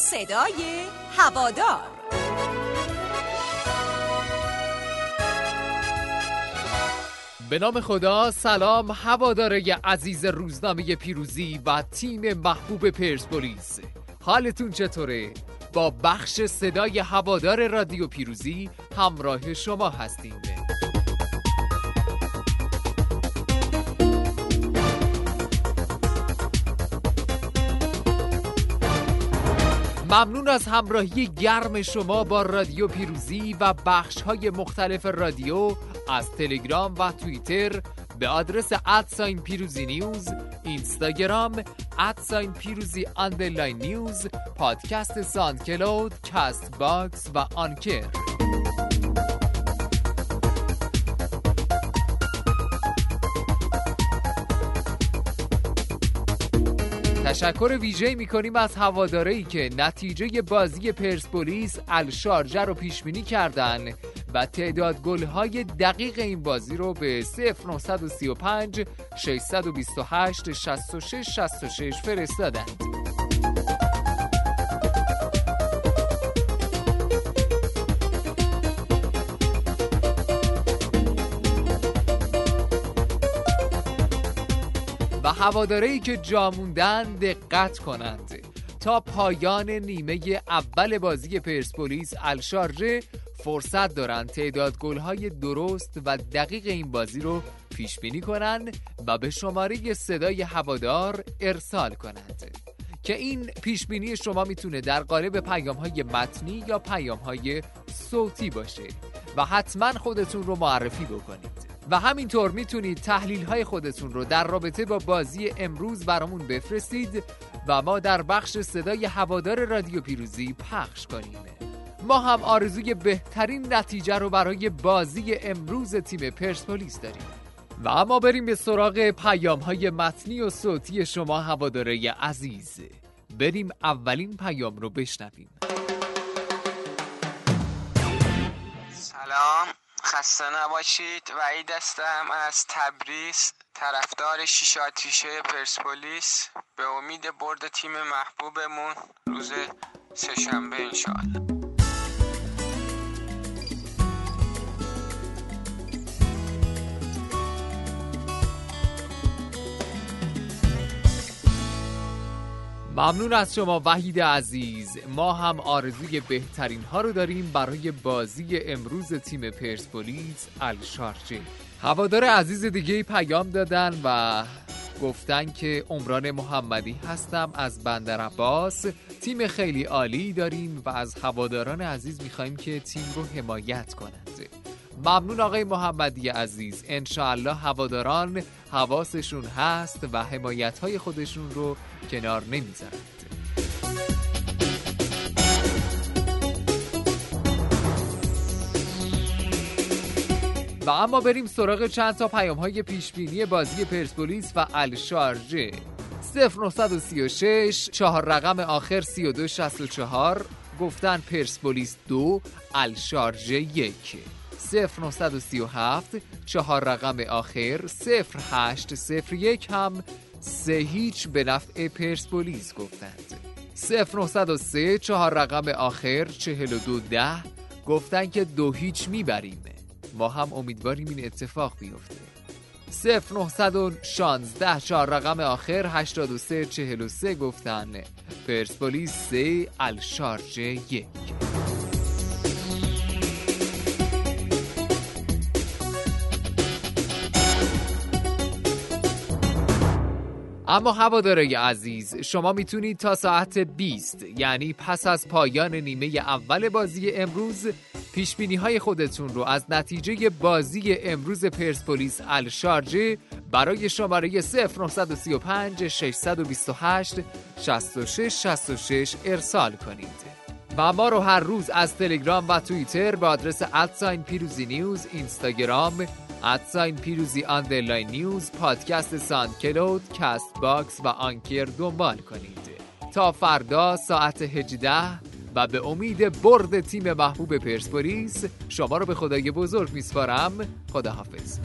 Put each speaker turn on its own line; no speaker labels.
صدای هوادار.
به نام خدا سلام. هواداره عزیز روزنامه پیروزی و تیم محبوب پرسپولیس. حالتون چطوره؟ با بخش صدای هوادار رادیو پیروزی همراه شما هستیم. ممنون از همراهی گرم شما با رادیو پیروزی و بخش های مختلف رادیو از تلگرام و توییتر به آدرس at sign پیروزی news اینستاگرام at sign پیروزی underline news پادکست SoundCloud Castbox و Anchor. تشکر ویژه می‌کنیم از هوادارایی که نتیجه بازی پرسپولیس الشارجه رو پیش بینی کردن و تعداد گل‌های دقیق این بازی رو به 0935 628 66 66 فرستادند. و هوادارایی که جاموندن دقت کنند. تا پایان نیمه اول بازی پرسپولیس الشارژه فرصت دارند تعداد گل‌های درست و دقیق این بازی رو پیش بینی کنند و به شماره صدای هوادار ارسال کنند. که این پیش بینی شما می‌تونه در قالب پیام های متنی یا پیام های صوتی باشه و حتما خودتون رو معرفی بکنید. و همینطور می‌تونید تحلیل های خودتون رو در رابطه با بازی امروز برامون بفرستید و ما در بخش صدای هوادار رادیو پیروزی پخش کنیم. ما هم آرزوی بهترین نتیجه رو برای بازی امروز تیم پرسپولیس داریم. و اما بریم به سراغ پیام های متنی و صوتی شما هواداره عزیز. بریم اولین پیام رو بشنویم.
سلام. خسته نباشید. وعید هستم از تبریز طرفدار شیش آتیشه پرسپولیس. به امید برد تیم محبوبمون روز سهشنبه انشاءالله.
ممنون از شما وحید عزیز. ما هم آرزوی بهترین ها رو داریم برای بازی امروز تیم پرسپولیس الشارجه. هوادار عزیز دیگه پیام دادن و گفتن که عمران محمدی هستم. از بندر عباس تیم خیلی عالی داریم و از هواداران عزیز می‌خوایم که تیم رو حمایت کنند. ممنون آقای محمدی عزیز. انشاءالله هواداران حواسشون هست و حمایت های خودشون رو کنار نمی‌ذارند و اما بریم سراغ چند تا پیام های پیشبینی بازی پرسپولیس و الشارجه 0936 چهار رقم آخر 3264 گفتن پرسپولیس دو الشارجه یک. 0937 چهار رقم آخر 0801 هم سه هیچ به نفع پرسپولیس گفتند. 0903 چهار رقم آخر 4210 گفتن که دو هیچ می‌بریم. ما هم امیدواریم این اتفاق بیفته. 0916 چهار رقم آخر 8343 گفتن. پرسپولیس 3 الشارجه 1 اما هواداره عزیز شما می‌تونید تا ساعت 20 یعنی پس از پایان نیمه اول بازی امروز پیش بینی های خودتون رو از نتیجه بازی امروز پرسپولیس الشارجه برای شماره 0935 628 66 66 ارسال کنید. و ما رو هر روز از تلگرام و توییتر به آدرس at sign پیروزی news اینستاگرام at sign پیروزی underline news پادکست SoundCloud Castbox و Anchor دنبال کنید. تا فردا ساعت 18 و به امید برد تیم محبوب پرسپولیس شما رو به خدای بزرگ میسپارم. خداحافظ.